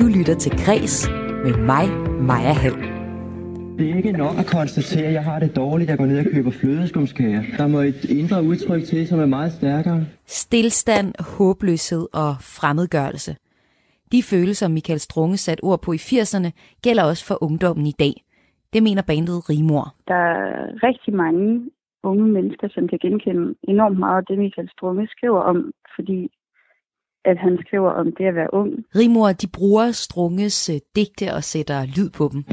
Du lytter til Græs med mig, Maja Hall. Det er ikke nok at konstatere, at jeg har det dårligt. Jeg går ned og køber flødeskumskager. Der må et indre udtryk til, som er meget stærkere. Stilstand, håbløshed og fremmedgørelse. De følelser, Michael Strunge satte ord på i 80'erne, gælder også for ungdommen i dag. Det mener bandet Rimor. Der er rigtig mange unge mennesker, som kan genkende enormt meget af det, Michael Strunge skriver om, fordi at han skriver om det at være ung. Rimor, de bruger Strunges øh, digte og sætter lyd på dem.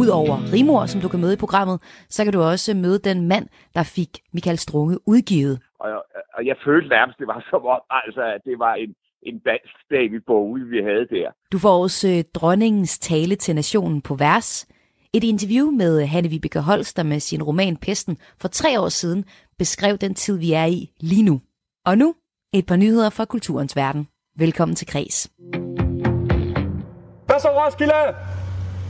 Udover Rimor, som du kan møde i programmet, så kan du også møde den mand, der fik Michael Strunge udgivet. Og, og jeg følte nærmest, det var som om, altså, at det var en, en dansk David Bowie, vi havde der. Du får også øh, dronningens tale til nationen på vers. Et interview med Hanne Vibeke Holst, der med sin roman Pesten for tre år siden beskrev den tid, vi er i lige nu. Og nu et par nyheder fra kulturens verden. Velkommen til Kreds. Hvad så Roskilde?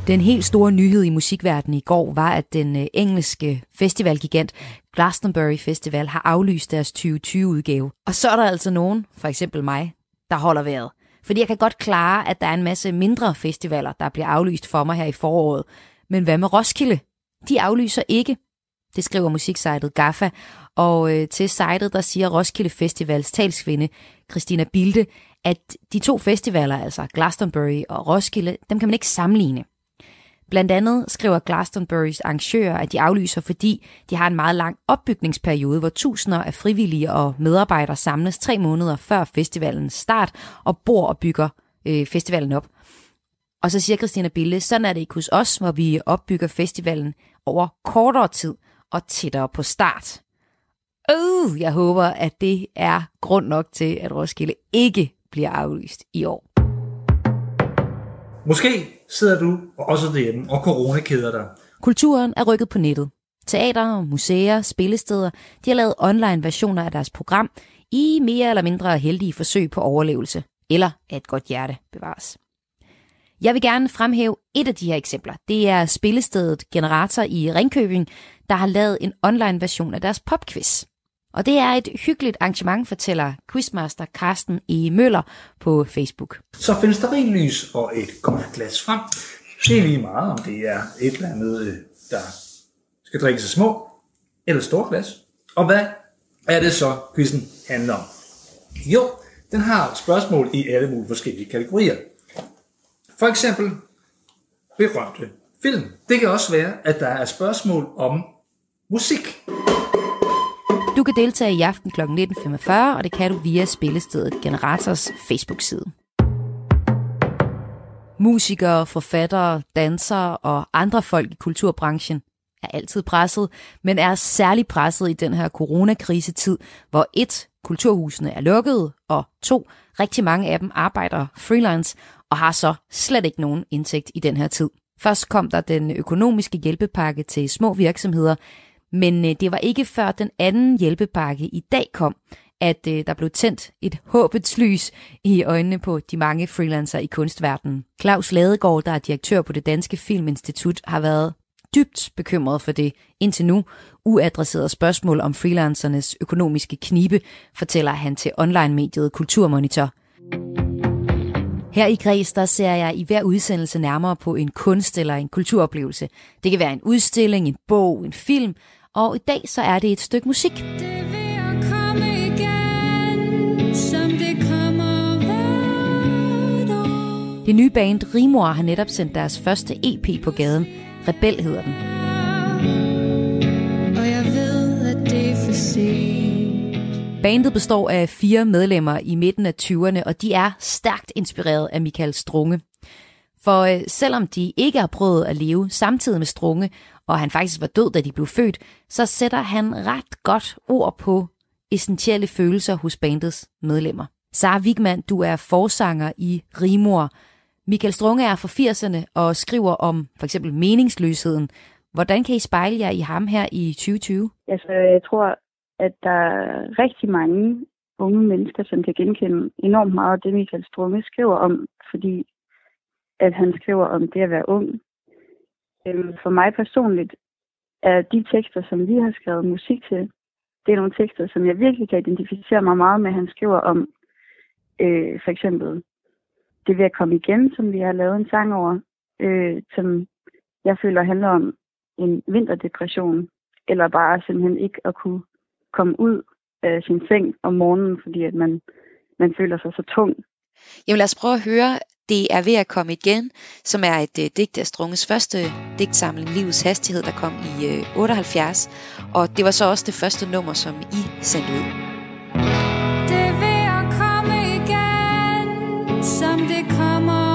Den helt store nyhed i musikverdenen i går var, at den øh, engelske festivalgigant Glastonbury Festival har aflyst deres 2020-udgave. Og så er der altså nogen, for eksempel mig, der holder vejret. Fordi jeg kan godt klare, at der er en masse mindre festivaler, der bliver aflyst for mig her i foråret. Men hvad med Roskilde? De aflyser ikke. Det skriver musiksejtet GAFFA, og øh, til sitet der siger Roskilde Festivals talskvinde Christina Bilde, at de to festivaler, altså Glastonbury og Roskilde, dem kan man ikke sammenligne. Blandt andet skriver Glastonburys arrangører, at de aflyser, fordi de har en meget lang opbygningsperiode, hvor tusinder af frivillige og medarbejdere samles tre måneder før festivalens start og bor og bygger øh, festivalen op. Og så siger Christina Bille, sådan er det ikke hos os, hvor vi opbygger festivalen over kortere tid og tættere på start. Øh, jeg håber, at det er grund nok til, at Roskilde ikke bliver aflyst i år. Måske sidder du også derhjemme og coronakeder dig. Kulturen er rykket på nettet. Teater, museer, spillesteder, de har lavet online versioner af deres program i mere eller mindre heldige forsøg på overlevelse. Eller at et godt hjerte bevares. Jeg vil gerne fremhæve et af de her eksempler. Det er spillestedet Generator i Ringkøbing, der har lavet en online version af deres popquiz. Og det er et hyggeligt arrangement, fortæller quizmaster Carsten E. Møller på Facebook. Så findes der lys og et godt glas frem. Se lige meget, om det er et eller andet, øh, der skal drikkes af små eller stort glas. Og hvad er det så, quizzen handler om? Jo, den har spørgsmål i alle mulige forskellige kategorier. For eksempel berømte film. Det kan også være, at der er spørgsmål om musik. Du kan deltage i aften kl. 19.45, og det kan du via spillestedet Generators Facebook-side. Musikere, forfattere, dansere og andre folk i kulturbranchen er altid presset, men er særlig presset i den her coronakrisetid, hvor et, kulturhusene er lukkede, og to, rigtig mange af dem arbejder freelance og har så slet ikke nogen indtægt i den her tid. Først kom der den økonomiske hjælpepakke til små virksomheder, men øh, det var ikke før den anden hjælpepakke i dag kom, at øh, der blev tændt et håbets lys i øjnene på de mange freelancer i kunstverdenen. Claus Ladegaard, der er direktør på det Danske Filminstitut, har været dybt bekymret for det indtil nu uadresserede spørgsmål om freelancernes økonomiske knibe, fortæller han til online-mediet Kulturmonitor. Her i Græs, der ser jeg i hver udsendelse nærmere på en kunst eller en kulturoplevelse. Det kan være en udstilling, en bog, en film, og i dag så er det et stykke musik. Det det nye band Rimor har netop sendt deres første EP på gaden. Rebel hedder den. Og jeg ved, at det er for sent. Bandet består af fire medlemmer i midten af 20'erne, og de er stærkt inspireret af Michael Strunge. For øh, selvom de ikke har prøvet at leve samtidig med Strunge, og han faktisk var død, da de blev født, så sætter han ret godt ord på essentielle følelser hos bandets medlemmer. Sara Wigman, du er forsanger i Rimor. Michael Strunge er fra 80'erne og skriver om for eksempel meningsløsheden. Hvordan kan I spejle jer i ham her i 2020? Altså, jeg tror, at der er rigtig mange unge mennesker, som kan genkende enormt meget af det, Michael Strunge skriver om, fordi at han skriver om det at være ung. Øhm, for mig personligt er de tekster, som vi har skrevet musik til, det er nogle tekster, som jeg virkelig kan identificere mig meget med. Han skriver om øh, for eksempel det ved at komme igen, som vi har lavet en sang over, øh, som jeg føler handler om en vinterdepression, eller bare simpelthen ikke at kunne komme ud af sin seng om morgenen, fordi at man, man føler sig så tung. Jamen lad os prøve at høre, det er ved at komme igen, som er et øh, digt af Strunges første digtsamling, Livets Hastighed, der kom i øh, 78, og det var så også det første nummer, som I sendte ud. Det er ved at komme igen, som det kommer.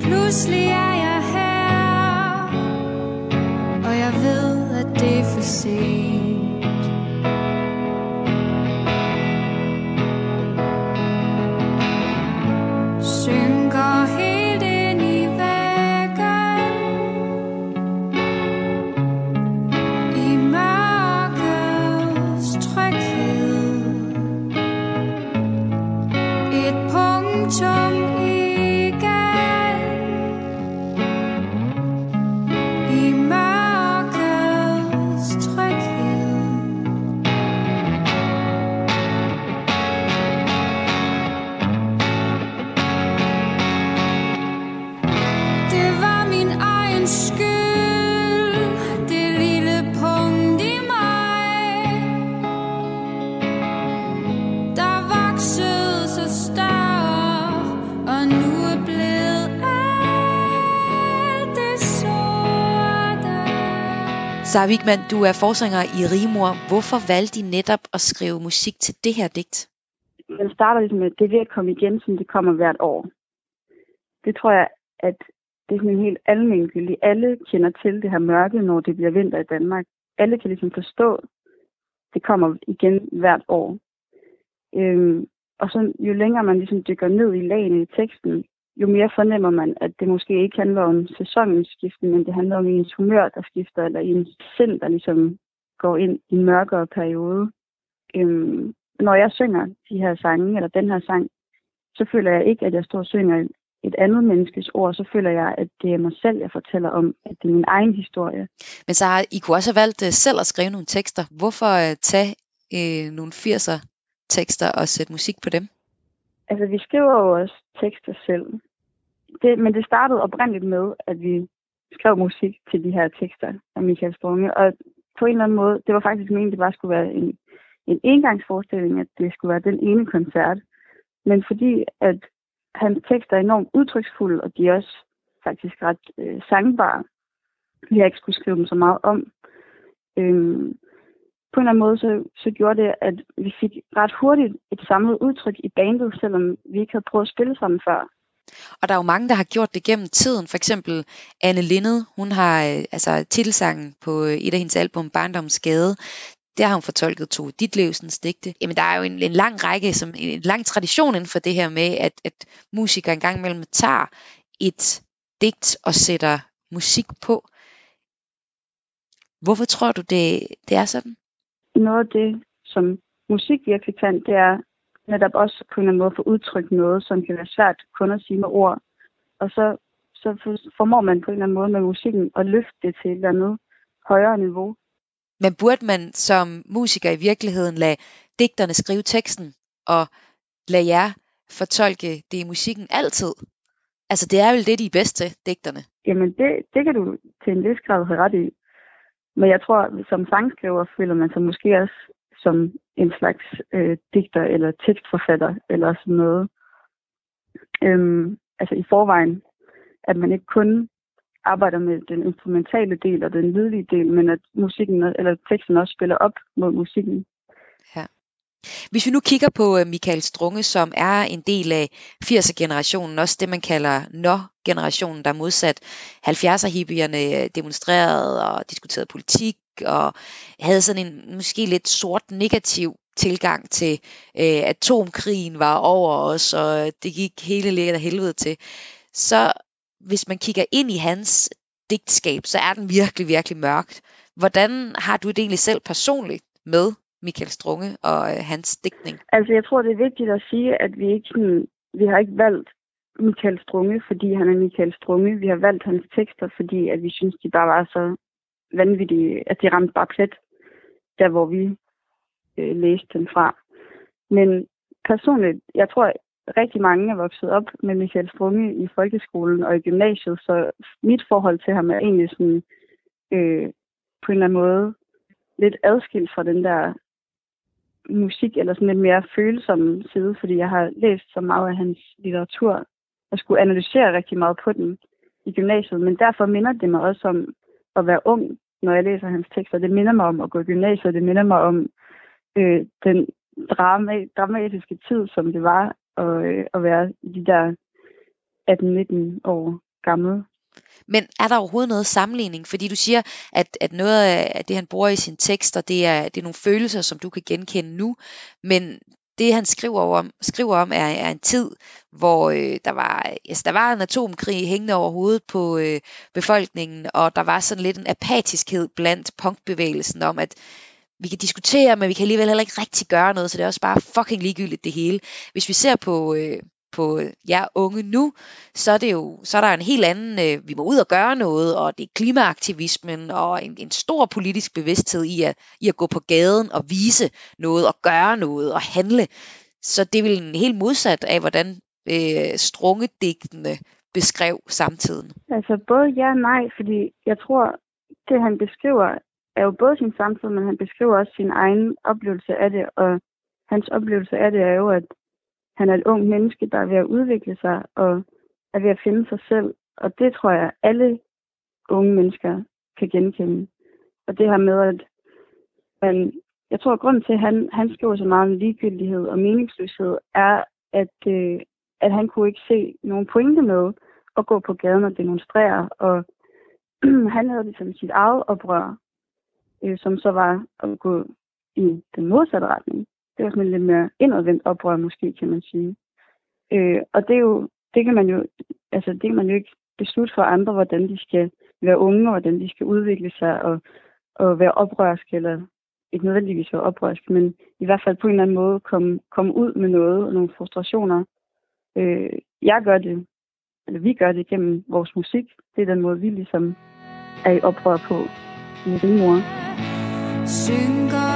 Pludselig er jeg her, og jeg ved, at det er for sent. Sara Wigman, du er forsanger i Rimor. Hvorfor valgte I netop at skrive musik til det her digt? Den starter ligesom med, det er ved at komme igen, som det kommer hvert år. Det tror jeg, at det er sådan en helt almindelig. Alle kender til det her mørke, når det bliver vinter i Danmark. Alle kan ligesom forstå, det kommer igen hvert år. Øhm, og så jo længere man ligesom dykker ned i lagene i teksten, jo mere fornemmer man, at det måske ikke handler om sæsonens skifte, men det handler om ens humør, der skifter, eller ens sind, der ligesom går ind i en mørkere periode. Øhm, når jeg synger de her sange, eller den her sang, så føler jeg ikke, at jeg står og synger et andet menneskes ord, så føler jeg, at det er mig selv, jeg fortæller om, at det er min egen historie. Men Sara, I kunne også have valgt øh, selv at skrive nogle tekster. Hvorfor øh, tage øh, nogle 80'er tekster og sætte musik på dem? Altså, vi skriver jo også tekster selv. Det, men det startede oprindeligt med, at vi skrev musik til de her tekster af Michael Strunge. Og på en eller anden måde, det var faktisk meningen, det bare skulle være en, en engangsforestilling, at det skulle være den ene koncert. Men fordi, at hans tekster er enormt udtryksfulde, og de er også faktisk ret øh, sangbare, vi har ikke skulle skrive dem så meget om. Øhm, på en eller anden måde, så, så gjorde det, at vi fik ret hurtigt et samlet udtryk i bandet, selvom vi ikke havde prøvet at spille sammen før. Og der er jo mange, der har gjort det gennem tiden. For eksempel Anne Lindet, hun har øh, altså titelsangen på øh, et af hendes album, Barndomsgade. Der har hun fortolket to Ditlevsens digte. Jamen, der er jo en, en lang række, som, en lang tradition inden for det her med, at, at musikere engang imellem tager et digt og sætter musik på. Hvorfor tror du, det, det er sådan? Noget af det, som musik virkelig kan, det er netop også på en eller anden måde få udtrykt noget, som kan være svært kun at sige med ord. Og så, så formår man på en eller anden måde med musikken at løfte det til et eller andet højere niveau. Men burde man som musiker i virkeligheden lade digterne skrive teksten, og lade jer fortolke det i musikken altid? Altså, det er vel det, de er bedst til, digterne. Jamen, det, det kan du til en vis grad have ret i. Men jeg tror, som sangskriver føler man sig måske også som en slags øh, digter eller tekstforfatter eller sådan noget. Øhm, altså i forvejen, at man ikke kun arbejder med den instrumentale del og den lydlige del, men at musikken eller teksten også spiller op mod musikken. Ja. Hvis vi nu kigger på øh, Michael Strunge, som er en del af 80'er-generationen, også det man kalder Nå-generationen, der modsat 70'er-hippierne øh, demonstrerede og diskuterede politik og havde sådan en måske lidt sort negativ tilgang til øh, atomkrigen var over os, og det gik hele lidt af helvede til. Så hvis man kigger ind i hans digtskab, så er den virkelig, virkelig mørkt. Hvordan har du det egentlig selv personligt med Michael Strunge og øh, hans digtning? Altså, jeg tror, det er vigtigt at sige, at vi ikke sådan, vi har ikke valgt Michael Strunge, fordi han er Michael Strunge. Vi har valgt hans tekster, fordi at vi synes, de bare var så vanvittige, at de ramte bare plet, der hvor vi øh, læste den fra. Men personligt, jeg tror, rigtig mange er vokset op med Michael Strunge i folkeskolen og i gymnasiet, så mit forhold til ham er egentlig sådan, øh, på en eller anden måde lidt adskilt fra den der musik, eller sådan lidt mere følsomme side, fordi jeg har læst så meget af hans litteratur, og skulle analysere rigtig meget på den i gymnasiet, men derfor minder det mig også om at være ung, når jeg læser hans tekster. Det minder mig om at gå i gymnasiet, det minder mig om øh, den drama, dramatiske tid, som det var at, øh, at være de der 18-19 år gammel. Men er der overhovedet noget sammenligning? Fordi du siger, at, at noget af det, han bruger i sine tekster, det er, det er nogle følelser, som du kan genkende nu. Men det, han skriver om, skriver om er, er en tid, hvor øh, der, var, altså, der var en atomkrig hængende over hovedet på øh, befolkningen, og der var sådan lidt en apatiskhed blandt punkbevægelsen om, at vi kan diskutere, men vi kan alligevel heller ikke rigtig gøre noget, så det er også bare fucking ligegyldigt det hele. Hvis vi ser på, øh, på jer unge nu, så er det jo så er der en helt anden, øh, vi må ud og gøre noget, og det er klimaaktivismen og en, en stor politisk bevidsthed i at, i at gå på gaden og vise noget og gøre noget og handle. Så det er vel en helt modsat af, hvordan øh, strungedigtene beskrev samtiden. Altså både ja og nej, fordi jeg tror, det han beskriver er jo både sin samtid, men han beskriver også sin egen oplevelse af det, og hans oplevelse af det er jo, at han er et ung menneske, der er ved at udvikle sig og er ved at finde sig selv. Og det tror jeg, alle unge mennesker kan genkende. Og det her med, at man, jeg tror, at grunden til, at han, han skriver så meget om ligegyldighed og meningsløshed, er, at, øh, at han kunne ikke se nogen pointe med at gå på gaden og demonstrere. Og han havde ligesom sit eget oprør, øh, som så var at gå i den modsatte retning. Det var sådan en lidt mere indadvendt oprør, måske, kan man sige. Øh, og det er jo, det kan man jo, altså det kan man jo ikke beslutte for andre, hvordan de skal være unge, og hvordan de skal udvikle sig, og, og være oprørske, eller ikke nødvendigvis være oprørske, men i hvert fald på en eller anden måde komme, komme ud med noget, og nogle frustrationer. Øh, jeg gør det, eller vi gør det gennem vores musik. Det er den måde, vi ligesom er i oprør på i Rimor. Synker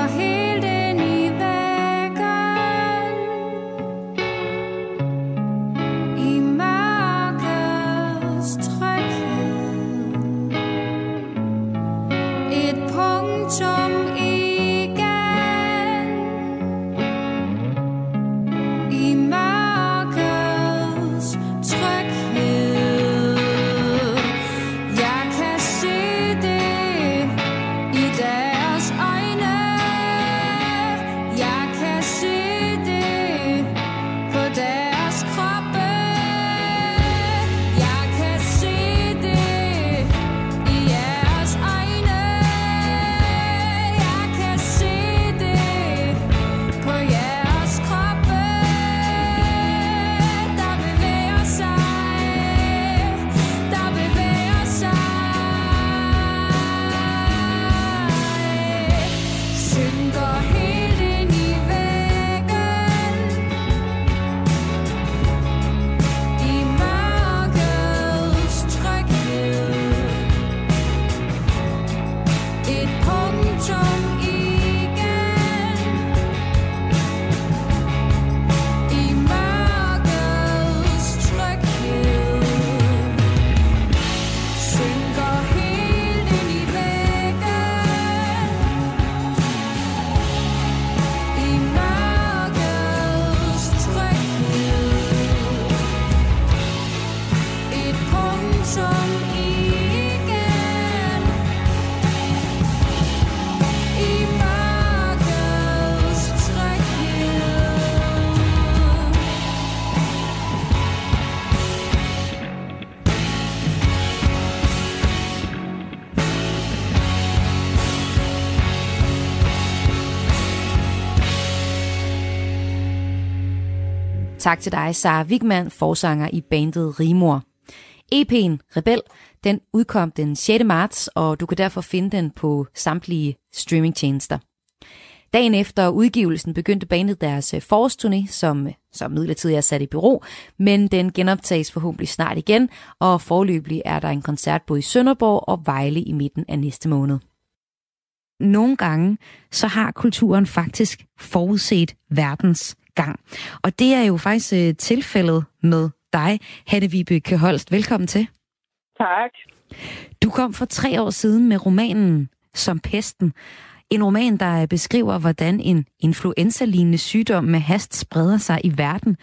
Tak til dig, Sara Wigman, forsanger i bandet Rimor. EP'en Rebel, Den udkom den 6. marts, og du kan derfor finde den på samtlige streamingtjenester. Dagen efter udgivelsen begyndte bandet deres øh, forårsturné, som, øh, som midlertidigt er sat i bureau, men den genoptages forhåbentlig snart igen, og forløbig er der en koncert både i Sønderborg og Vejle i midten af næste måned. Nogle gange så har kulturen faktisk forudset verdens gang. Og det er jo faktisk øh, tilfældet med dig, Hanne Vibeke Holst. Velkommen til. Tak. Du kom for tre år siden med romanen Som pesten. En roman, der beskriver, hvordan en influenza-lignende sygdom med hast spreder sig i verden.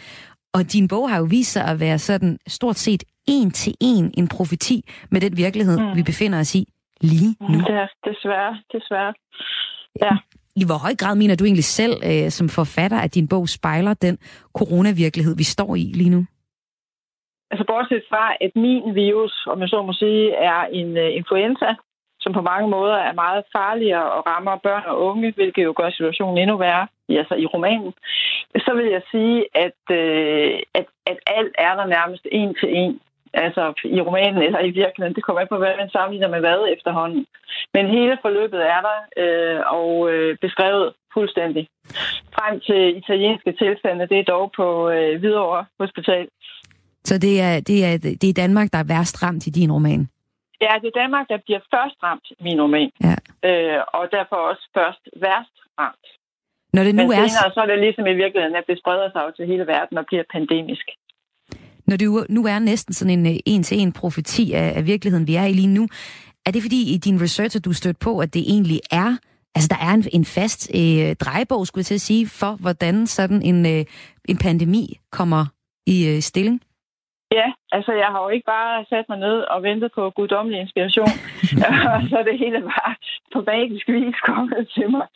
Og din bog har jo vist sig at være sådan stort set en til en en profeti med den virkelighed, mm. vi befinder os i lige nu. Det er desværre, desværre. Ja. I hvor høj grad mener du egentlig selv øh, som forfatter, at din bog spejler den coronavirkelighed, vi står i lige nu? Altså bortset fra, at min virus, om jeg så må sige, er en øh, influenza, som på mange måder er meget farligere og rammer børn og unge, hvilket jo gør situationen endnu værre, altså i romanen, så vil jeg sige, at, øh, at, at alt er der nærmest en til en. Altså i romanen eller i virkeligheden, det kommer ikke på, hvad man sammenligner med hvad efterhånden. Men hele forløbet er der øh, og øh, beskrevet fuldstændig. Frem til italienske tilstande, det er dog på øh, Hvidovre Hospital. Så det er, det, er, det er Danmark, der er værst ramt i din roman? Ja, det er Danmark, der bliver først ramt i min roman. Ja. Øh, og derfor også først værst ramt. Når det nu Men er... senere så er det ligesom i virkeligheden, at det spreder sig til hele verden og bliver pandemisk. Når det nu er næsten sådan en øh, en-til-en profeti af, af virkeligheden, vi er i lige nu, er det fordi i din research, at du stødt på, at det egentlig er, altså der er en, en fast øh, drejebog, skulle jeg til at sige, for hvordan sådan en, øh, en pandemi kommer i øh, stilling? Ja, altså jeg har jo ikke bare sat mig ned og ventet på guddommelig inspiration, og så det hele bare på magisk vis kommet til mig.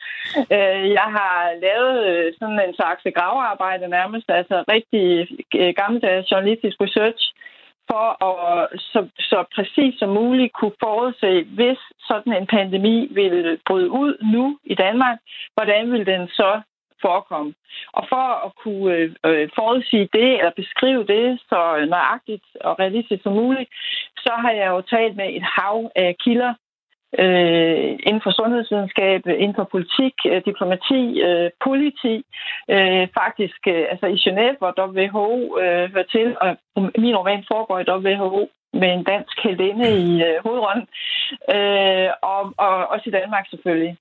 Øh, Jeg har lavet øh, sådan en slags gravearbejde nærmest, altså rigtig øh, gammeldags journalistisk research, for at så, så præcis som muligt kunne forudse, hvis sådan en pandemi ville bryde ud nu i Danmark, hvordan ville den så forekomme. Og for at kunne øh, øh, forudsige det, eller beskrive det så nøjagtigt og realistisk som muligt, så har jeg jo talt med et hav af kilder, øh, inden for sundhedsvidenskab, inden for politik, øh, diplomati, øh, politi. Øh, faktisk, øh, altså i Genève, hvor WHO øh, hører til, og min roman foregår i WHO med en dansk heldinde i øh, hovedrunden, øh, og, og også i Danmark selvfølgelig.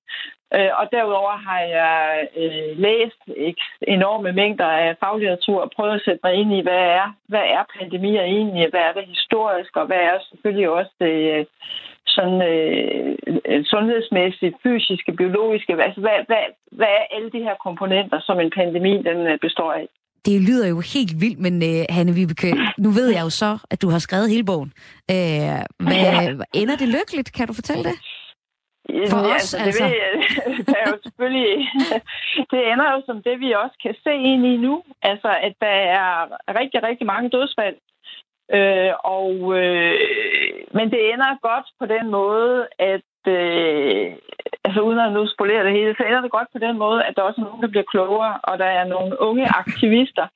Øh, og derudover har jeg øh, læst enorme mængder af faglitteratur og prøvet at sætte mig ind i, hvad er, hvad er pandemier egentlig, hvad er det historisk, og hvad er selvfølgelig også det øh, sådan, øh, sundhedsmæssigt, fysiske, biologiske, altså hvad, hvad, hvad er alle de her komponenter, som en pandemi den øh, består af? Det lyder jo helt vildt, men uh, Hanne Vibeke, nu ved jeg jo så, at du har skrevet hele bogen. Uh, hvad, ja. Ender det lykkeligt? Kan du fortælle det? For ja, os, altså, det, altså. Ved, der er jo selvfølgelig, det ender jo som det, vi også kan se ind i nu. Altså, at der er rigtig, rigtig mange dødsfald. Øh, og, øh, men det ender godt på den måde, at øh, altså uden at nu spolere det hele, så ender det godt på den måde, at der også er nogen, der bliver klogere, og der er nogle unge aktivister,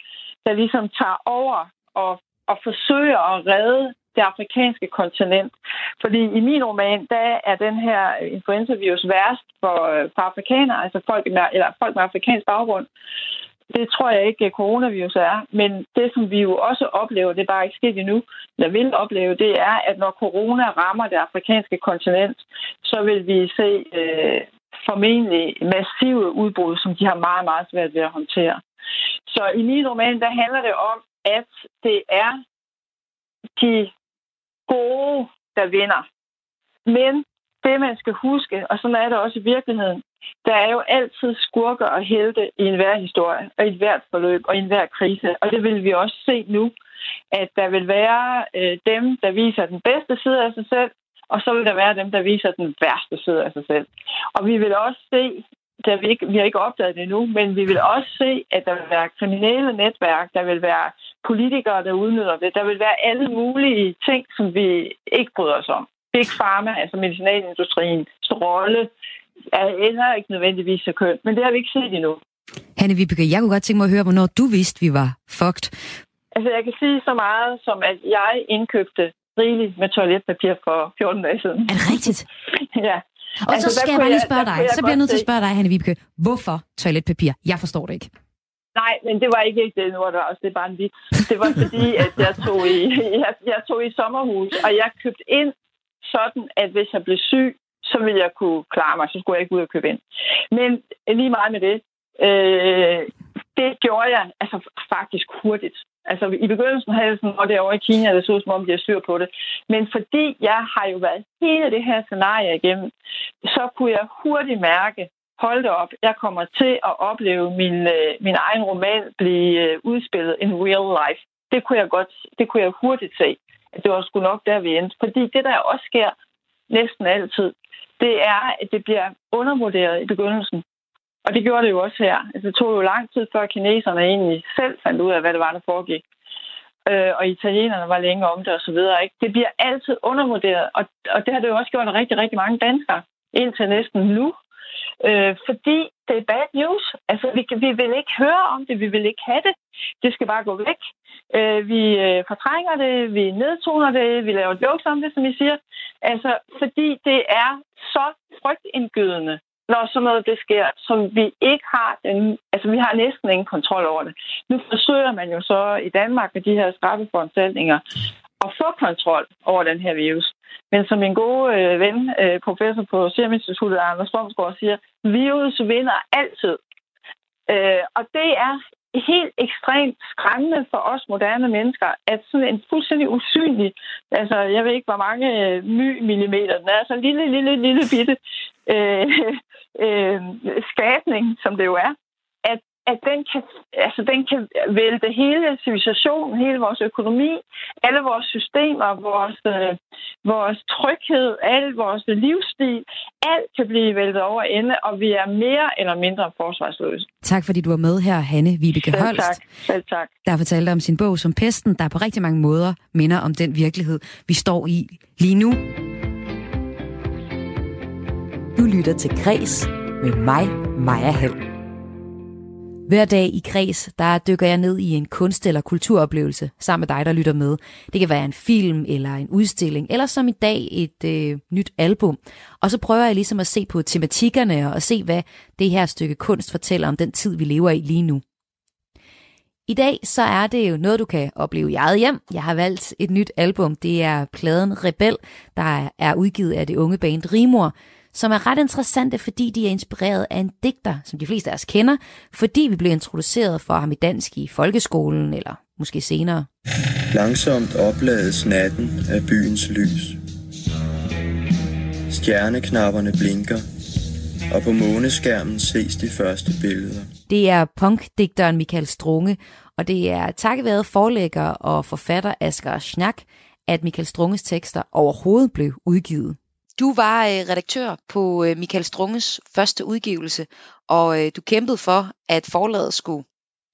der ligesom tager over og, og forsøger at redde det afrikanske kontinent. Fordi i min roman, der er den her influenza-virus værst for, øh, for afrikanere, altså folk med, eller folk med afrikansk baggrund. Det tror jeg ikke, at coronavirus er. Men det, som vi jo også oplever, det er bare ikke sket endnu, eller vil opleve, det er, at når corona rammer det afrikanske kontinent, så vil vi se øh, formentlig massive udbrud, som de har meget, meget svært ved at håndtere. Så i min roman, der handler det om, at det er de gode, der vinder. Men det, man skal huske, og sådan er det også i virkeligheden, der er jo altid skurker og helte i enhver historie, og i hvert forløb, og i enhver krise. Og det vil vi også se nu, at der vil være øh, dem, der viser den bedste side af sig selv, og så vil der være dem, der viser den værste side af sig selv. Og vi vil også se, der vi, ikke, vi har ikke opdaget det endnu, men vi vil også se, at der vil være kriminelle netværk, der vil være politikere, der udnytter det. Der vil være alle mulige ting, som vi ikke bryder os om. Big Pharma, altså medicinalindustrien, rolle, ender ikke nødvendigvis så kønt, men det har vi ikke set endnu. Hanne Vibeke, jeg kunne godt tænke mig at høre, hvornår du vidste, vi var fucked. Altså, jeg kan sige så meget, som at jeg indkøbte rigeligt med toiletpapir for 14 dage siden. Er det rigtigt? ja. Og Altså, så skal jeg bare lige spørge dig, så bliver jeg nødt til at spørge dig, Hanne Vibeke, hvorfor toiletpapir? Jeg forstår det ikke. Nej, men det var ikke det nu, var det også det er bare en vits. Det var fordi, at jeg tog i, jeg, jeg tog i sommerhus, og jeg købte ind sådan, at hvis jeg blev syg, så ville jeg kunne klare mig, så skulle jeg ikke ud og købe ind. Men lige meget med det, øh, det gjorde jeg altså faktisk hurtigt. Altså i begyndelsen havde jeg sådan, og derovre i Kina, det så ud som om, de har styr på det. Men fordi jeg har jo været hele det her scenarie igennem, så kunne jeg hurtigt mærke, hold da op, jeg kommer til at opleve min, øh, min egen roman blive øh, udspillet in real life. Det kunne jeg godt, det kunne jeg hurtigt se, at det var sgu nok der, vi endte. Fordi det, der også sker næsten altid, det er, at det bliver undervurderet i begyndelsen. Og det gjorde det jo også her. Altså, det tog jo lang tid, før kineserne egentlig selv fandt ud af, hvad det var, der foregik. Øh, og italienerne var længe om det og så videre. Ikke? Det bliver altid undervurderet, og, og det har det jo også gjort rigtig, rigtig mange danskere indtil næsten nu. Øh, fordi det er bad news. Altså, vi, vi vil ikke høre om det, vi vil ikke have det. Det skal bare gå væk. Øh, vi øh, fortrænger det, vi nedtoner det, vi laver jokes om det, som I siger. Altså, fordi det er så frygtindgydende, når sådan noget det sker, som vi ikke har den, altså vi har næsten ingen kontrol over det. Nu forsøger man jo så i Danmark med de her straffeforanstaltninger at få kontrol over den her virus. Men som min gode øh, ven, øh, professor på Serum Instituttet, Anders Bromsgaard, siger, virus vinder altid. Øh, og det er helt ekstremt skræmmende for os moderne mennesker, at sådan en fuldstændig usynlig, altså jeg ved ikke, hvor mange øh, my-millimeter, den er så en lille, lille, lille bitte øh, øh, skabning, som det jo er, at, at den, kan, altså, den kan vælte hele civilisationen, hele vores økonomi, alle vores systemer, vores, øh, vores tryghed, al vores livsstil, alt kan blive væltet over ende, og vi er mere eller mindre forsvarsløse. Tak fordi du var med her, Hanne Vibeke Selv Holst, tak. Selv tak. der fortalte om sin bog som Pesten, der på rigtig mange måder minder om den virkelighed, vi står i lige nu. Du lytter til Græs med mig, Maja Hall. Hver dag i Græs, der dykker jeg ned i en kunst- eller kulturoplevelse sammen med dig, der lytter med. Det kan være en film eller en udstilling, eller som i dag et øh, nyt album. Og så prøver jeg ligesom at se på tematikkerne og se, hvad det her stykke kunst fortæller om den tid, vi lever i lige nu. I dag så er det jo noget, du kan opleve i eget hjem. Jeg har valgt et nyt album. Det er pladen Rebel, der er udgivet af det unge band Rimor, som er ret interessante, fordi de er inspireret af en digter, som de fleste af os kender, fordi vi blev introduceret for ham i dansk i folkeskolen, eller måske senere. Langsomt oplades natten af byens lys. Stjerneknapperne blinker, og på måneskærmen ses de første billeder. Det er punkdigteren Michael Strunge, og det er takket være forlægger og forfatter Asger Schnack, at Michael Strunges tekster overhovedet blev udgivet. Du var øh, redaktør på øh, Michael Strunges første udgivelse, og øh, du kæmpede for, at forlaget skulle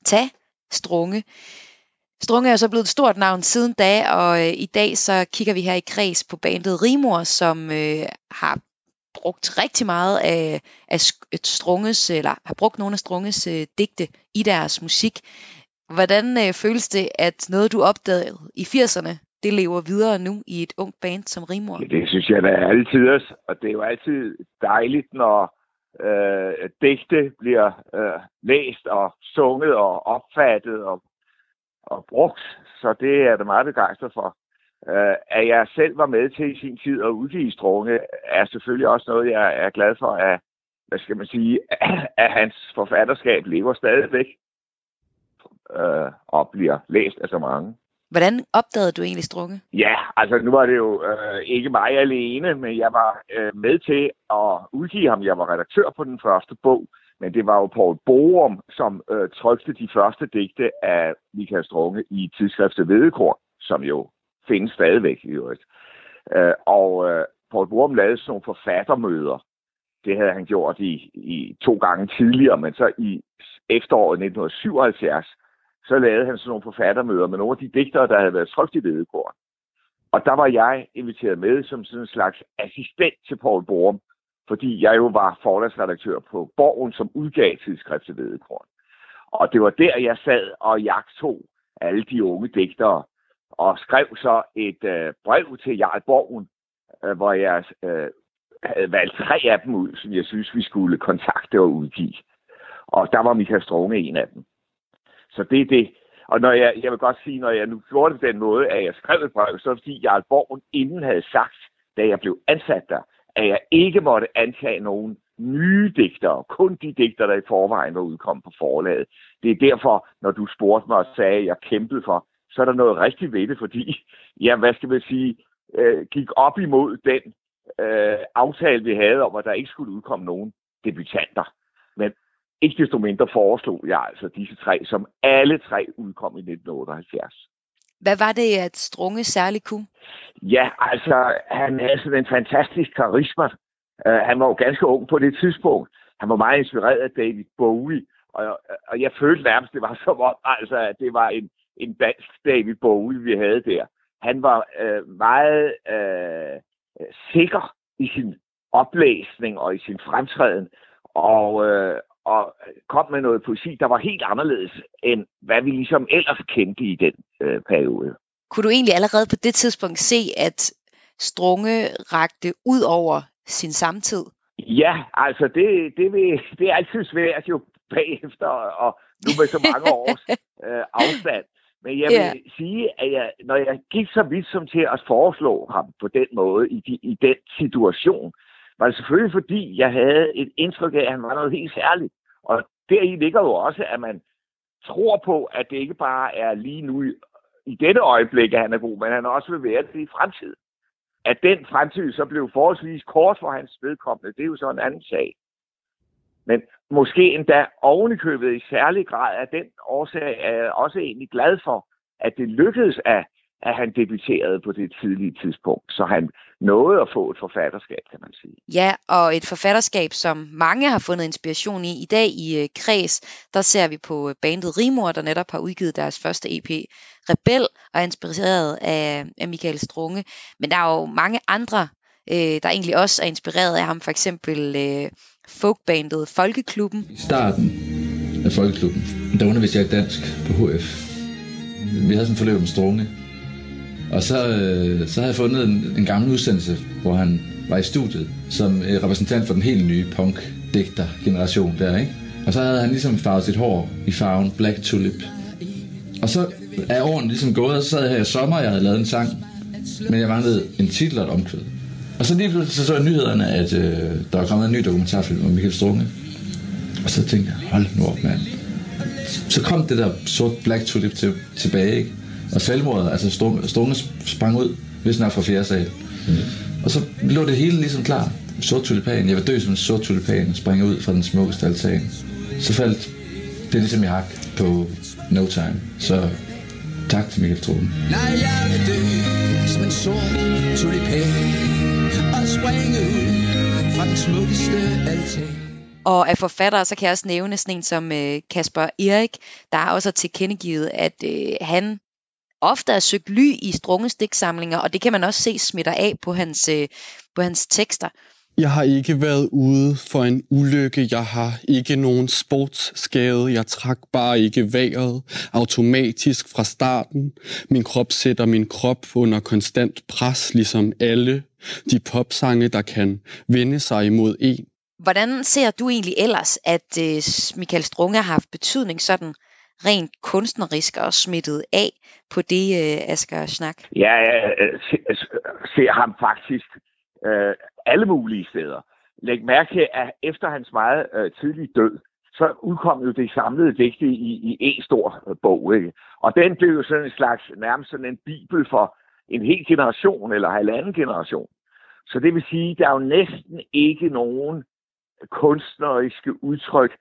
tage Strunge. Strunge er så blevet et stort navn siden da, og øh, i dag så kigger vi her i kreds på bandet Rimor, som øh, har brugt rigtig meget af, af Strunges, eller har brugt nogle af Strunges øh, digte i deres musik. Hvordan øh, føles det, at noget du opdagede i 80'erne, det lever videre nu i et ungt band som Rimor? Ja, det synes jeg da er altid, og det er jo altid dejligt, når øh, digte bliver øh, læst og sunget og opfattet og, og brugt. Så det er jeg da meget begejstret for. Øh, at jeg selv var med til i sin tid at udgive Strunge, er selvfølgelig også noget, jeg er glad for, at, hvad skal man sige, at hans forfatterskab lever stadigvæk øh, og bliver læst af så mange. Hvordan opdagede du egentlig Strunge? Ja, altså nu var det jo øh, ikke mig alene, men jeg var øh, med til at udgive ham. Jeg var redaktør på den første bog, men det var jo Paul Borum, som øh, trykte de første digte af Michael Strunge i tidsskriftet Vedekorn, som jo findes stadigvæk i øvrigt. Øh, og øh, Paul Borum lavede sådan nogle forfattermøder. Det havde han gjort i, i to gange tidligere, men så i efteråret 1977, så lavede han sådan nogle forfattermøder med nogle af de digtere, der havde været trygt i Vedekorn. Og der var jeg inviteret med som sådan en slags assistent til Paul Borum, fordi jeg jo var forlagsredaktør på Borgen, som udgav tidsskrift til Vedekorn. Og det var der, jeg sad og jagtog alle de unge digtere. og skrev så et øh, brev til Jarl Borgen, øh, hvor jeg øh, havde valgt tre af dem ud, som jeg synes, vi skulle kontakte og udgive. Og der var Michael Strunge en af dem. Så det er det. Og når jeg, jeg vil godt sige, når jeg nu gjorde det på den måde, at jeg skrev et brev, så er det fordi Jarl Borgen inden havde sagt, da jeg blev ansat der, at jeg ikke måtte antage nogen nye digtere, kun de digtere, der i forvejen var udkommet på forlaget. Det er derfor, når du spurgte mig og sagde, at jeg kæmpede for, så er der noget rigtigt ved det, fordi, ja, hvad skal man sige, øh, gik op imod den øh, aftale, vi havde om, at der ikke skulle udkomme nogen debutanter. Men ikke desto mindre foreslog jeg altså disse tre, som alle tre udkom i 1978. Hvad var det, at Strunge særligt kunne? Ja, altså, han havde sådan en fantastisk karisma. Uh, han var jo ganske ung på det tidspunkt. Han var meget inspireret af David Bowie, og, og jeg følte nærmest, det var som om, altså, at det var en, en dansk David Bowie, vi havde der. Han var uh, meget uh, sikker i sin oplæsning og i sin fremtræden, og, uh, og kom med noget poesi, der var helt anderledes end hvad vi ligesom ellers kendte i den øh, periode. Kunne du egentlig allerede på det tidspunkt se, at Strunge rakte ud over sin samtid? Ja, altså det, det, vil, det er altid svært jo bagefter, og nu med så mange års øh, afstand. Men jeg vil Ja. sige, at jeg, når jeg gik så vidt som til at foreslå ham på den måde, i, de, i den situation, var det selvfølgelig fordi, jeg havde et indtryk af, at han var noget helt særligt. Og deri ligger jo også, at man tror på, at det ikke bare er lige nu i, i dette øjeblik, at han er god, men han også vil være det i fremtiden. At den fremtid så blev forholdsvis kort for hans vedkommende, det er jo så en anden sag. Men måske endda ovenikøbet i særlig grad af den årsag er jeg også egentlig glad for, at det lykkedes, at, at han debuterede på det tidlige tidspunkt. Så han nåede at få et forfatterskab, kan man sige. Ja, og et forfatterskab, som mange har fundet inspiration i. I dag i øh, Kreds, der ser vi på øh, bandet Rimor, der netop har udgivet deres første EP, Rebel, og er inspireret af, af Michael Strunge. Men der er jo mange andre, øh, der egentlig også er inspireret af ham. For eksempel øh, folkbandet Folkeklubben. I starten af Folkeklubben, der underviste jeg dansk på HF. Vi havde sådan en forløb om Strunge. Og så, øh, så havde jeg fundet en, en gammel udsendelse, hvor han var i studiet som øh, repræsentant for den helt nye punk-digter-generation der, ikke? Og så havde han ligesom farvet sit hår i farven Black Tulip. Og så er årene ligesom gået, og så sad jeg her i sommer, og jeg havde lavet en sang, men jeg manglede en titel og et omkvæd. Og så lige pludselig så, så jeg nyhederne, at øh, der var kommet en ny dokumentarfilm om Michael Strunge. Og så tænkte jeg, hold nu op, mand. Så kom det der sort Black Tulip til, tilbage, ikke? Og selvmordet, altså Strunge, Strunge sprang ud, hvis nok fra fjerde sal. Mm. Og så lå det hele ligesom klar. Sort tulipan. Jeg var død som en sort tulipan og sprang ud fra den smukkeste altan. Så faldt det ligesom i hak på No Time. Så tak til Michael Strunge. Nej, jeg vil dø som en sort tulipan og springe ud fra den smukkeste altan. Og af forfattere, så kan jeg også nævne sådan en som øh, Kasper Erik, der har også tilkendegivet, at øh, han ofte har søgt ly i Strunges digtsamlinger, og det kan man også se smitter af på hans, øh, på hans tekster. Jeg har ikke været ude for en ulykke. Jeg har ikke nogen sportsskade. Jeg trak bare ikke vejret automatisk fra starten. Min krop sætter min krop under konstant pres, ligesom alle de popsange, der kan vende sig imod en. Hvordan ser du egentlig ellers, at øh, Michael Strunge har haft betydning sådan rent kunstnerisk og smittet af på det, øh, Asger Snak? Ja, jeg øh, ser øh, ham faktisk øh, alle mulige steder. Læg mærke til, at efter hans meget øh, tidlige død, så udkom jo det samlede digte i, i en stor øh, bog. Ikke? Og den blev jo sådan en slags, nærmest sådan en bibel for en hel generation eller halvanden generation. Så det vil sige, der er jo næsten ikke nogen kunstneriske udtryk,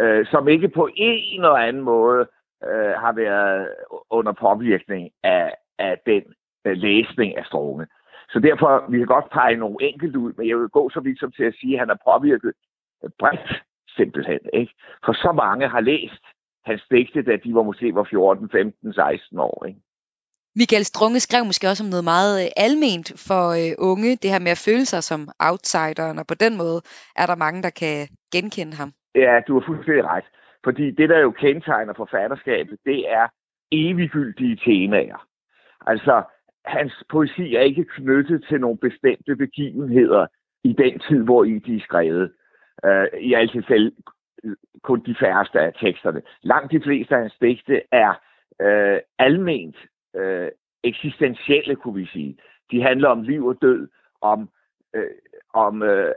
øh, som ikke på en eller anden måde øh, har været under påvirkning af, af den øh, læsning af Strunge. Så derfor, vi kan godt pege nogle enkelt ud, men jeg vil gå så vidt som til at sige, at han har påvirket bredt simpelthen. Ikke? For så mange har læst hans digte, da de var måske var 14, 15, 16 år. Ikke? Michael Strunge skrev måske også om noget meget øh, alment for øh, unge, det her med at føle sig som outsideren, og på den måde er der mange, der kan genkende ham. Ja, du har fuldstændig ret. Fordi det, der jo kendetegner forfatterskabet, det er eviggyldige temaer. Altså, hans poesi er ikke knyttet til nogle bestemte begivenheder i den tid, hvor i de er skrevet. Uh, I alt tilfælde kun de færreste af teksterne. Langt de fleste af hans digte er uh, alment uh, eksistentielle, kunne vi sige. De handler om liv og død, om, uh, om uh,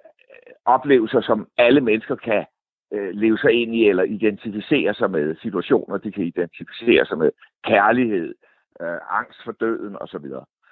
oplevelser, som alle mennesker kan uh, leve sig ind i eller identificere sig med. Situationer, de kan identificere sig med. Kærlighed, uh, angst for døden osv.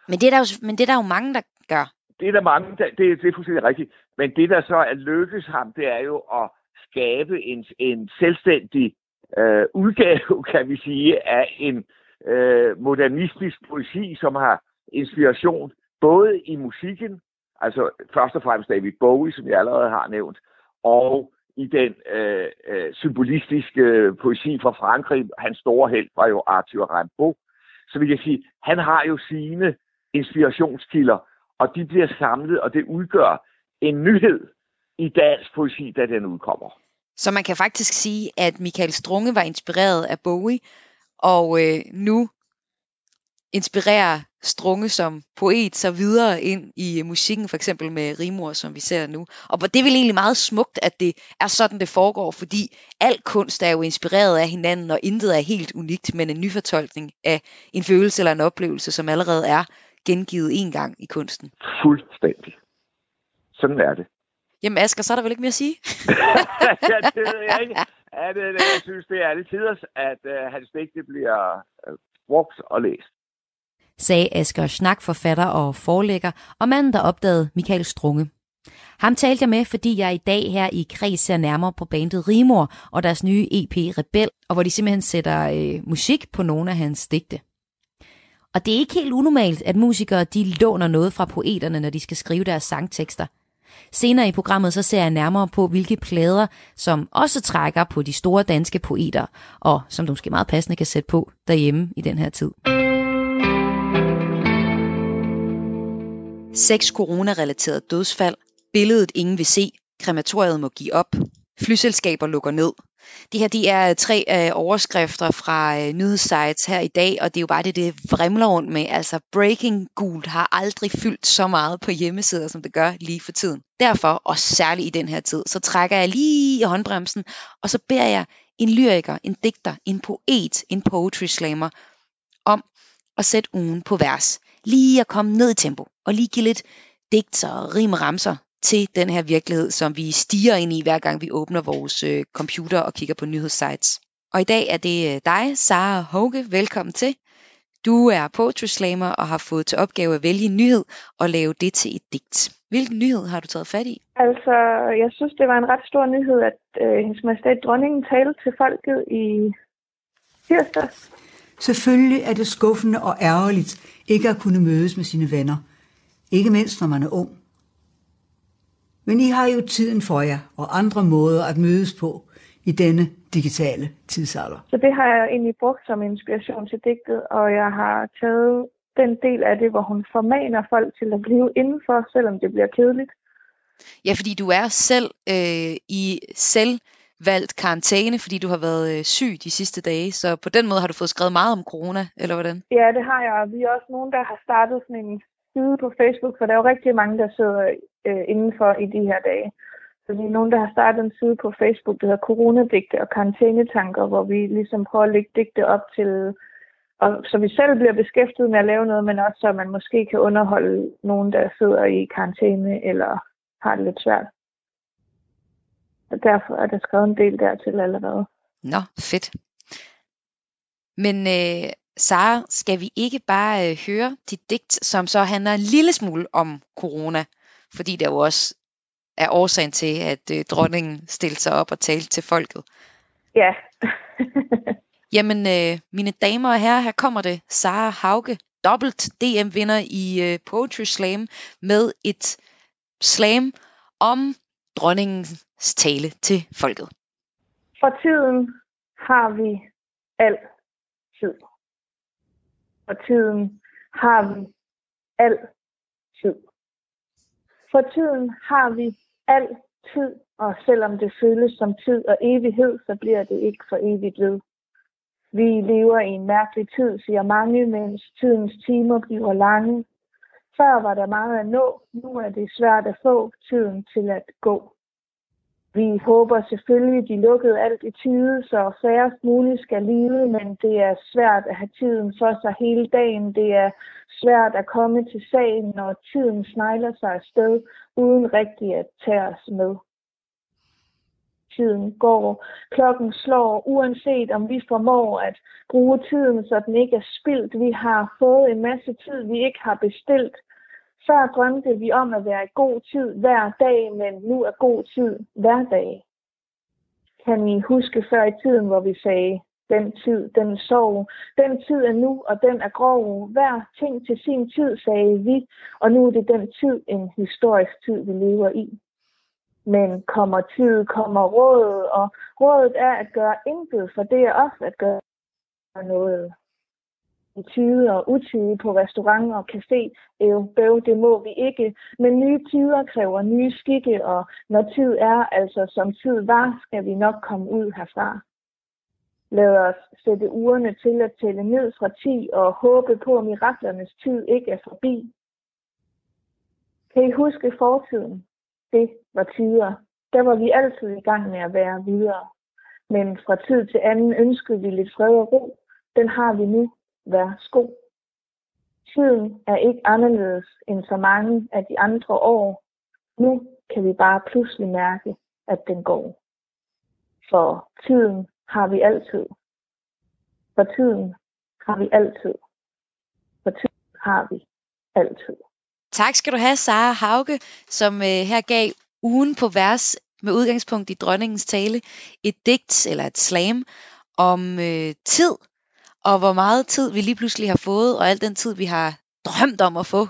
Men det, er der jo, men det er der jo mange, der gør. Det er der mange, der, det, det er fuldstændig rigtigt. Men det, der så er lykkes ham, det er jo at skabe en, en selvstændig øh, udgave, kan vi sige, af en øh, modernistisk poesi, som har inspiration både i musikken, altså først og fremmest David Bowie, som jeg allerede har nævnt, og i den øh, øh, symbolistiske øh, poesi fra Frankrig. Hans store held var jo Arthur Rimbaud. Så vi kan sige, han har jo sine inspirationskilder, og de bliver samlet, og det udgør en nyhed i dansk poesi, da den udkommer. Så man kan faktisk sige, at Michael Strunge var inspireret af Bowie, og øh, nu inspirerer Strunge som poet så videre ind i musikken, for eksempel med rimor, som vi ser nu. Og det er vel egentlig meget smukt, at det er sådan, det foregår, fordi al kunst er jo inspireret af hinanden, og intet er helt unikt, men en nyfortolkning af en følelse eller en oplevelse, som allerede er gengivet en gang i kunsten. Fuldstændig. Sådan er det. Jamen Asger, så er der vel ikke mere at sige? ja, det ved jeg ikke. Ja, det, det, jeg synes, det er tider, at uh, hans digte bliver uh, brugt og læst. Sagde Asger Schnack, forfatter og forlægger, og manden, der opdagede Michael Strunge. Ham talte jeg med, fordi jeg i dag her i Kreds ser nærmere på bandet Rimor og deres nye EP Rebel, og hvor de simpelthen sætter øh, musik på nogle af hans digte. Og det er ikke helt unormalt, at musikere de låner noget fra poeterne, når de skal skrive deres sangtekster. Senere i programmet så ser jeg nærmere på, hvilke plader, som også trækker på de store danske poeter, og som du måske meget passende kan sætte på derhjemme i den her tid. Seks coronarelaterede dødsfald, billedet ingen vil se, krematoriet må give op, flyselskaber lukker ned. Det her de er øh, tre øh, overskrifter fra øh, nyhedssites her i dag, og det er jo bare det, det vrimler rundt med. Altså breaking gult har aldrig fyldt så meget på hjemmesider, som det gør lige for tiden. Derfor, og særligt i den her tid, så trækker jeg lige i håndbremsen, og så beder jeg en lyriker, en digter, en poet, en poetry slammer om at sætte ugen på vers. Lige at komme ned i tempo, og lige give lidt digter og rim og ramser til den her virkelighed, som vi stiger ind i, hver gang vi åbner vores øh, computer og kigger på nyhedssites. Og i dag er det øh, dig, Sara Hoge. Velkommen til. Du er poetry slammer og har fået til opgave at vælge en nyhed og lave det til et digt. Hvilken nyhed har du taget fat i? Altså, jeg synes, det var en ret stor nyhed, at øh, hendes majestæt dronningen talte til folket i tirsdag. Selvfølgelig er det skuffende og ærgerligt ikke at kunne mødes med sine venner. Ikke mindst, når man er ung. Men I har jo tiden for jer og andre måder at mødes på i denne digitale tidsalder. Så det har jeg egentlig brugt som inspiration til digtet, og jeg har taget den del af det, hvor hun formaner folk til at blive indenfor, selvom det bliver kedeligt. Ja, fordi du er selv øh, i selv valgt karantæne, fordi du har været øh, syg de sidste dage. Så på den måde har du fået skrevet meget om corona, eller hvordan? Ja, det har jeg. Vi er også nogen, der har startet sådan en side på Facebook, for der er jo rigtig mange, der sidder øh, indenfor i de her dage. Så vi er nogen, der har startet en side på Facebook, der hedder Coronadigte og Karantænetanker, hvor vi ligesom prøver at lægge digte op til, og, så vi selv bliver beskæftiget med at lave noget, men også så man måske kan underholde nogen, der sidder i karantæne eller har det lidt svært. Og derfor er der skrevet en del dertil allerede. Nå, fedt. Men øh, Sara, skal vi ikke bare øh, høre dit digt, som så handler en lille smule om corona? Fordi der jo også er årsagen til, at øh, dronningen stillede sig op og talte til folket. Ja. Jamen, øh, mine damer og herrer, her kommer det. Sara Hauge, dobbelt DM-vinder i øh, Poetry Slam, med et slam om dronningens tale til folket. For tiden har vi altid. For tiden har vi altid. For tiden har vi altid, og selvom det føles som tid og evighed, så bliver det ikke for evigt ved. Vi lever i en mærkelig tid, siger mange, mens tidens timer bliver lange. Før var der meget at nå, nu er det svært at få tiden til at gå. Vi håber selvfølgelig, de lukkede alt i tide, så færrest muligt skal lide, men det er svært at have tiden for sig hele dagen. Det er svært at komme til sagen, når tiden snegler sig afsted, uden rigtig at tage os med. Tiden går, klokken slår, uanset om vi formår at bruge tiden, så den ikke er spildt. Vi har fået en masse tid, vi ikke har bestilt. Før drømte vi om at være i god tid hver dag, men nu er god tid hver dag. Kan I huske før i tiden, hvor vi sagde, den tid, den sov, den tid er nu, og den er grov. Hver ting til sin tid, sagde vi, og nu er det den tid, en historisk tid, vi lever i. Men kommer tid, kommer råd, og rådet er at gøre intet, for det er også at gøre noget i og utide på restaurant og café. øh, bøv, det må vi ikke. Men nye tider kræver nye skikke, og når tid er, altså som tid var, skal vi nok komme ud herfra. Lad os sætte ugerne til at tælle ned fra 10 og håbe på, at miraklernes tid ikke er forbi. Kan I huske fortiden? Det var tider. Der var vi altid i gang med at være videre. Men fra tid til anden ønskede vi lidt fred og ro. Den har vi nu. Værsgo. Tiden er ikke anderledes end så mange af de andre år. Nu kan vi bare pludselig mærke, at den går. For tiden har vi altid. For tiden har vi altid. For tiden har vi altid. Tak skal du have, Sara Hauge, som øh, her gav ugen på vers med udgangspunkt i dronningens tale et digt eller et slam om øh, tid, og hvor meget tid vi lige pludselig har fået, og al den tid vi har drømt om at få,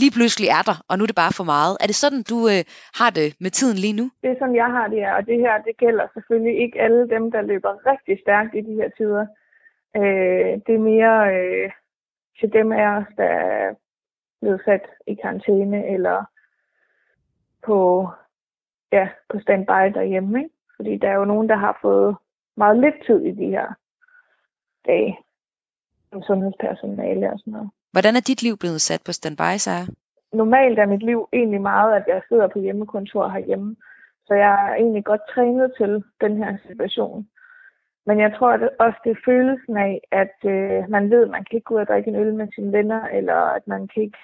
lige pludselig er der, og nu er det bare for meget. Er det sådan, du øh, har det med tiden lige nu? Det er sådan, jeg har det ja. og det her, det gælder selvfølgelig ikke alle dem, der løber rigtig stærkt i de her tider. Øh, det er mere øh, til dem af os, der er blevet sat i karantæne, eller på, ja, på standby derhjemme. Ikke? Fordi der er jo nogen, der har fået meget lidt tid i de her dage som sundhedspersonale og sådan noget. Hvordan er dit liv blevet sat på standby, Sarah? Normalt er mit liv egentlig meget, at jeg sidder på hjemmekontor herhjemme. Så jeg er egentlig godt trænet til den her situation. Men jeg tror at også, det er følelsen af, at øh, man ved, at man kan ikke gå ud og drikke en øl med sine venner, eller at man kan ikke,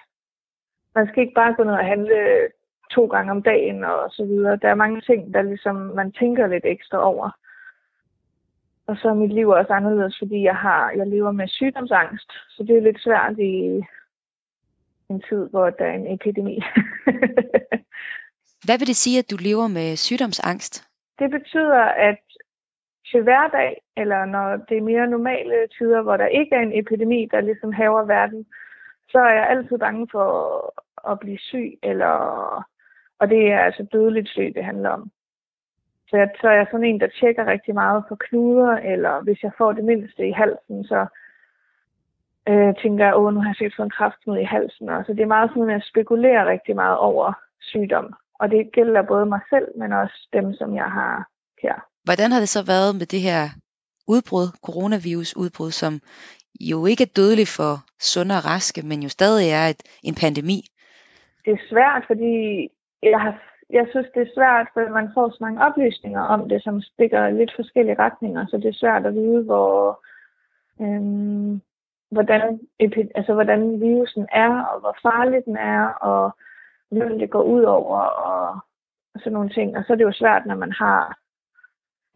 man skal ikke bare gå ned og handle to gange om dagen og så videre. Der er mange ting, der ligesom man tænker lidt ekstra over. Og så er mit liv også anderledes, fordi jeg har jeg lever med sygdomsangst. Så det er lidt svært i en tid, hvor der er en epidemi. Hvad vil det sige, at du lever med sygdomsangst? Det betyder, at til hverdag, eller når det er mere normale tider, hvor der ikke er en epidemi, der ligesom haver verden, så er jeg altid bange for at blive syg, eller, og det er altså dødeligt syg, det handler om. Så jeg, så er jeg sådan en, der tjekker rigtig meget for knuder, eller hvis jeg får det mindste i halsen, så øh, tænker jeg, åh, nu har jeg set fået en kraftmøde i halsen. Og så det er meget sådan, at jeg spekulerer rigtig meget over sygdom. Og det gælder både mig selv, men også dem, som jeg har her. Hvordan har det så været med det her udbrud, coronavirus-udbrud, som jo ikke er dødelig for sunde og raske, men jo stadig er et, en pandemi? Det er svært, fordi jeg har jeg synes, det er svært, for man får så mange oplysninger om det, som stikker lidt forskellige retninger, så det er svært at vide, hvor, øhm, hvordan, altså, hvordan virusen er, og hvor farlig den er, og hvem det går ud over, og, og sådan nogle ting. Og så er det jo svært, når man har,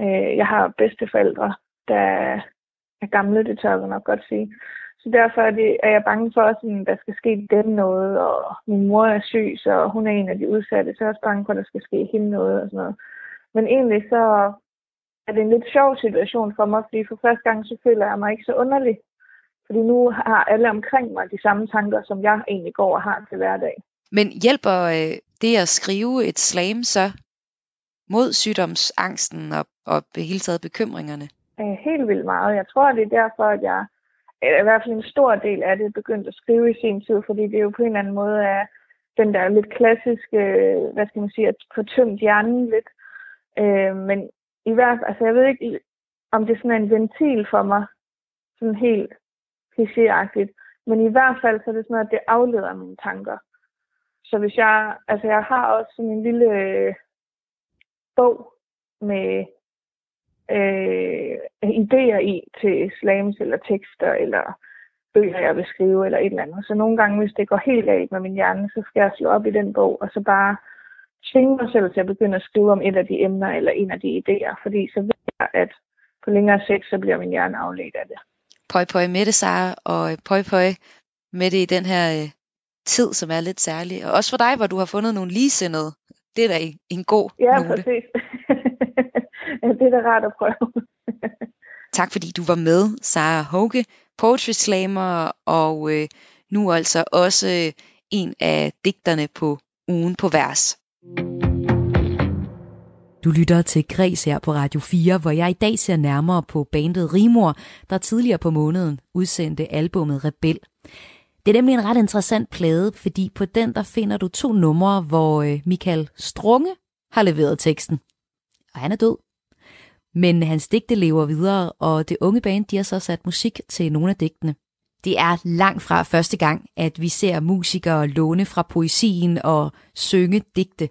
øh, jeg har bedsteforældre, der er gamle, det tør jeg nok godt sige. Så derfor er, det, er jeg bange for, at der skal ske dem noget, og min mor er syg, så hun er en af de udsatte, så jeg er også bange for, at der skal ske hende noget og sådan noget. Men egentlig så er det en lidt sjov situation for mig, fordi for første gang så føler jeg mig ikke så underlig. Fordi nu har alle omkring mig de samme tanker, som jeg egentlig går og har til hverdag. Men hjælper øh, det at skrive et slam så mod sygdomsangsten og, og hele taget bekymringerne? Helt vildt meget. Jeg tror, det er derfor, at jeg i hvert fald en stor del af det begyndt at skrive i sin tid, fordi det er jo på en eller anden måde er den der lidt klassiske, hvad skal man sige, at få tømt hjernen lidt. Øh, men i hvert fald, altså jeg ved ikke, om det er en ventil for mig, sådan helt klichéagtigt. Men i hvert fald, så er det sådan noget, at det afleder mine tanker. Så hvis jeg, altså jeg har også sådan en lille øh, bog med øh, idéer i til slams eller tekster eller bøger, jeg vil skrive eller et eller andet. Så nogle gange, hvis det går helt galt med min hjerne, så skal jeg slå op i den bog og så bare tvinge mig selv til at begynde at skrive om et af de emner eller en af de idéer. Fordi så ved jeg, at på længere sigt, så bliver min hjerne afledt af det. Pøj pøj med det, Sara, og pøj pøj med det i den her øh, tid, som er lidt særlig. Og også for dig, hvor du har fundet nogle ligesindede. Det er da en- en god Ja, note. præcis. Det er da rart at prøve. Tak fordi du var med, Sara Håge, poetry slammer, og øh, nu altså også øh, en af digterne på ugen på vers. Du lytter til Græs her på Radio 4, hvor jeg i dag ser nærmere på bandet Rimor, der tidligere på måneden udsendte albummet Rebel. Det er nemlig en ret interessant plade, fordi på den der finder du to numre, hvor øh, Michael Strunge har leveret teksten. Og han er død. Men hans digte lever videre, og det unge band de har så sat musik til nogle af digtene. Det er langt fra første gang, at vi ser musikere låne fra poesien og synge digte.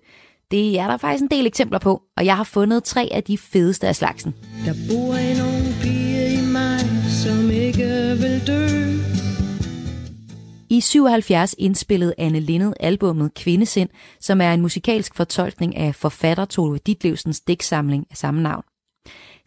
Det er der faktisk en del eksempler på, og jeg har fundet tre af de fedeste af slagsen. Der bor en ung pige i mig, som ikke vil dø. I 77 indspillede Anne Linnet albummet Kvindesind, som er en musikalsk fortolkning af forfatter Tove Ditlevsens digtsamling af samme navn.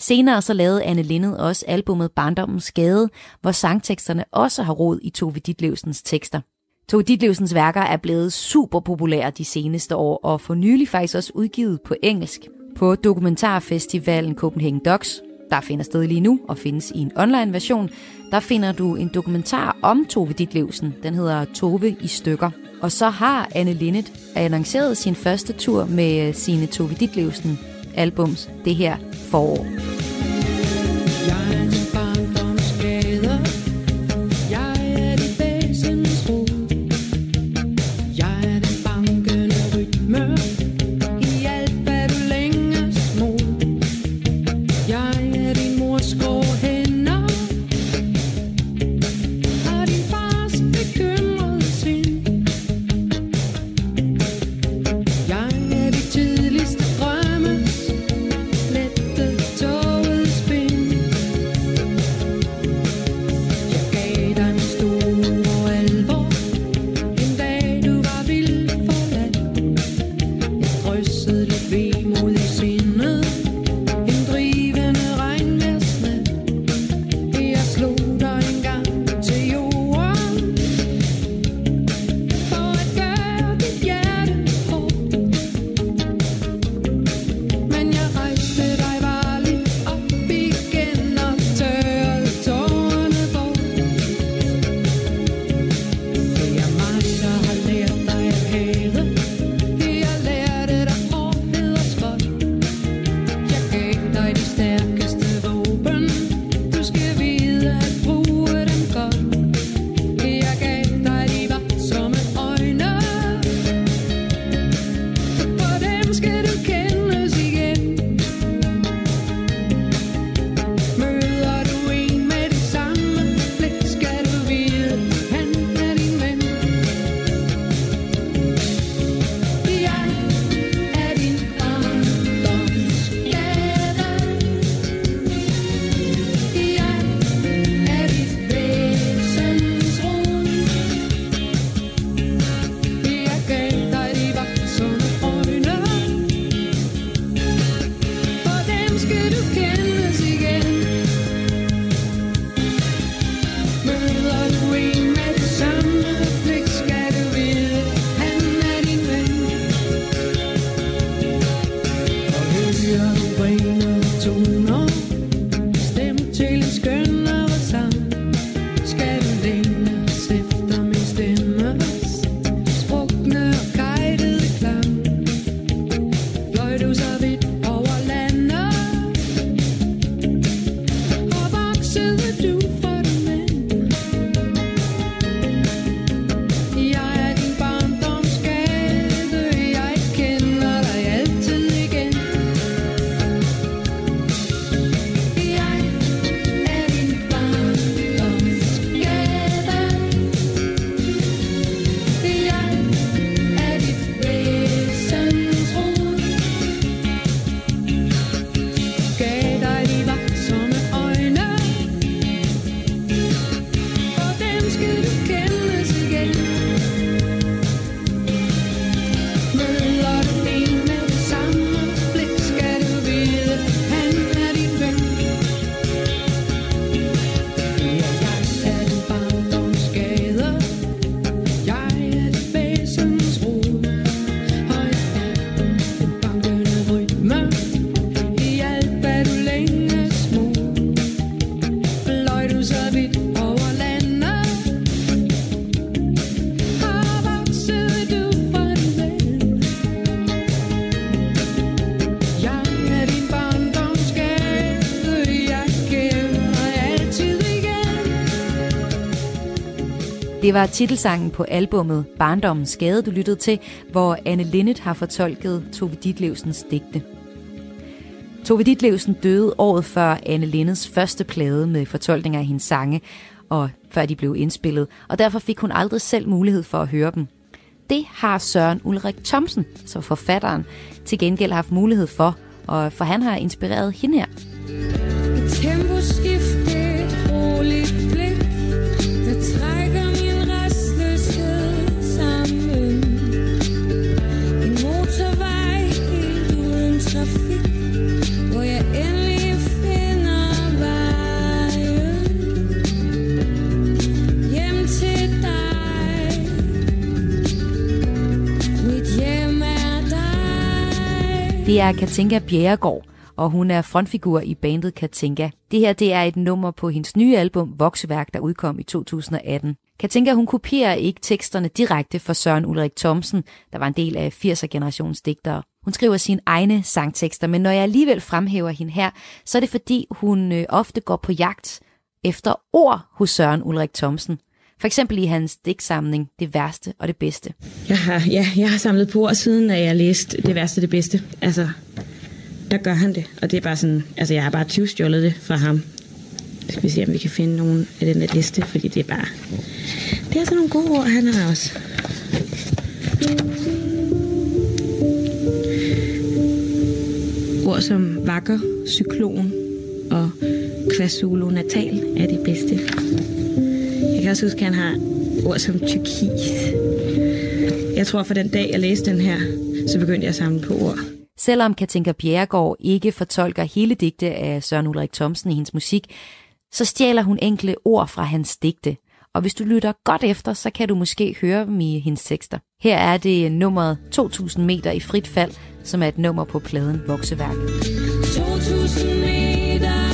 Senere så lavede Anne Linnet også albummet Barndommens Gade, hvor sangteksterne også har rod i Tove Ditlevsens tekster. Tove Ditlevsens værker er blevet super populære de seneste år, og for nylig faktisk også udgivet på engelsk. På dokumentarfestivalen Copenhagen Docs, der finder sted lige nu og findes i en online version, der finder du en dokumentar om Tove Ditlevsen. Den hedder Tove i stykker. Og så har Anne Linnet annonceret sin første tur med sine Tove Ditlevsen albums det her forår. Jeg Taylor's girl. Det var titelsangen på albummet Barndommens Skade, du lyttede til, hvor Anne Linnet har fortolket Tove Ditlevsens digte. Tove Ditlevsen døde året før Anne Linnets første plade med fortolkninger af hendes sange, og før de blev indspillet, og derfor fik hun aldrig selv mulighed for at høre dem. Det har Søren Ulrik Thomsen, som forfatteren, til gengæld haft mulighed for, og for han har inspireret hende her. Det er Katinka Bjerregaard, og hun er frontfigur i bandet Katinka. Det her det er et nummer på hendes nye album Vokseværk, der udkom i 2018. Katinka hun kopierer ikke teksterne direkte fra Søren Ulrik Thomsen, der var en del af 80'er-generations digtere. Hun skriver sine egne sangtekster, men når jeg alligevel fremhæver hende her, så er det fordi, hun øh, ofte går på jagt efter ord hos Søren Ulrik Thomsen. For eksempel i hans digtsamling Det værste og det bedste. Jeg har, ja, jeg har samlet på ord siden, at jeg læste Det værste og det bedste. Altså, der gør han det. Og det er bare sådan, altså jeg har bare tyvstjålet det fra ham. Skal vi se, om vi kan finde nogen af den der liste, fordi det er bare... Det er sådan nogle gode ord, han har også. Ord som vakker, cyklon og quasulo natal er det bedste. Jeg kan også huske, at han har ord som tyrkis. Jeg tror, for den dag, jeg læste den her, så begyndte jeg at samle på ord. Selvom Katinka Bjerregaard ikke fortolker hele digte af Søren Ulrik Thomsen i hendes musik, så stjæler hun enkle ord fra hans digte. Og hvis du lytter godt efter, så kan du måske høre dem i hendes tekster. Her er det nummeret 2000 meter i frit fald, som er et nummer på pladen Vokseværk. 2000 meter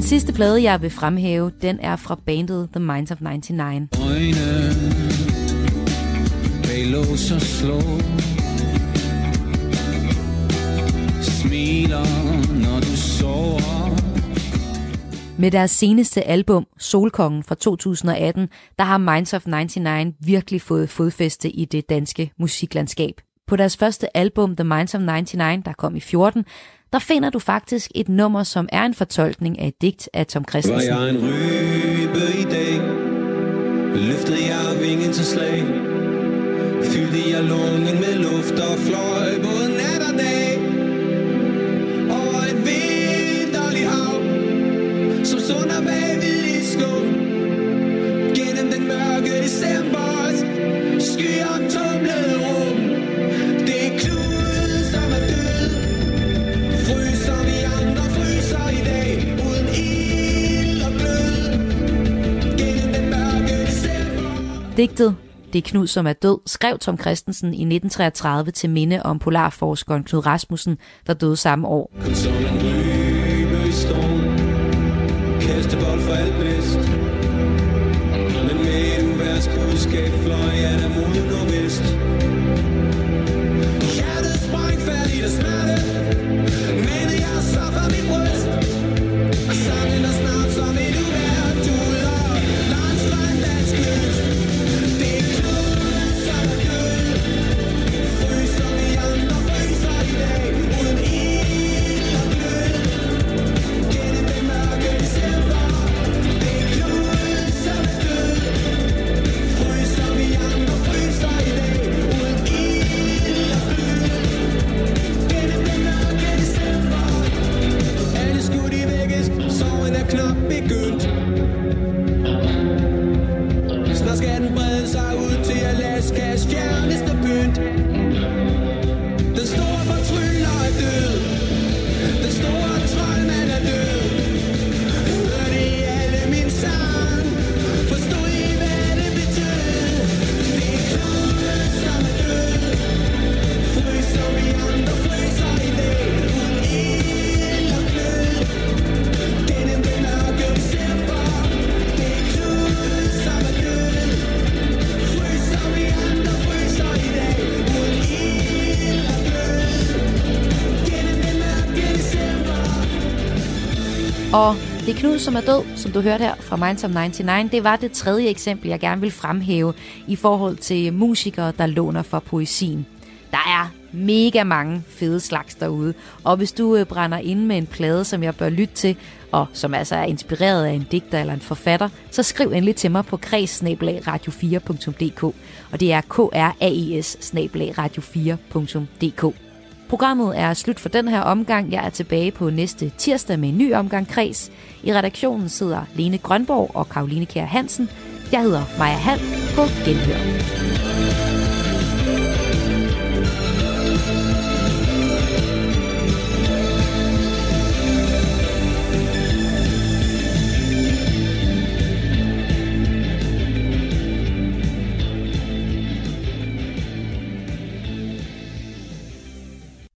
Den sidste plade, jeg vil fremhæve, den er fra bandet The Minds of 99. Øjne slå Smiler, når du sover Med deres seneste album, Solkongen fra 2018, der har Minds of 99 virkelig fået fodfæste i det danske musiklandskab. På deres første album, The Minds of 99, der kom i 14, der finder du faktisk et nummer, som er en fortolkning af et digt af Tom Var Christensen. jeg en rybe i dag. Løftede jeg vingen til slag. Fyldte jeg lungen med luft og fløj både nat og dag. Over et vinterligt hav Som sunder bag Gennem den mørke december Skyer tumlede rum Digtet Det er Knud, som er død, skrev Tom Christensen i 1933 til minde om polarforskeren Knud Rasmussen, der døde samme år. Kun Knud, som er død, som du hørte her fra Minds of 99. Det var det tredje eksempel, jeg gerne vil fremhæve i forhold til musikere, der låner for poesien. Der er mega mange fede slags derude, og hvis du øh, brænder ind med en plade, som jeg bør lytte til, og som altså er inspireret af en digter eller en forfatter, så skriv endelig til mig på kreds radio4.dk, og det er k r a e s radio4.dk. Programmet er slut for den her omgang. Jeg er tilbage på næste tirsdag med en ny omgang kreds. I redaktionen sidder Lene Grønborg og Karoline Kjær Hansen. Jeg hedder Maja Hall på Genhør.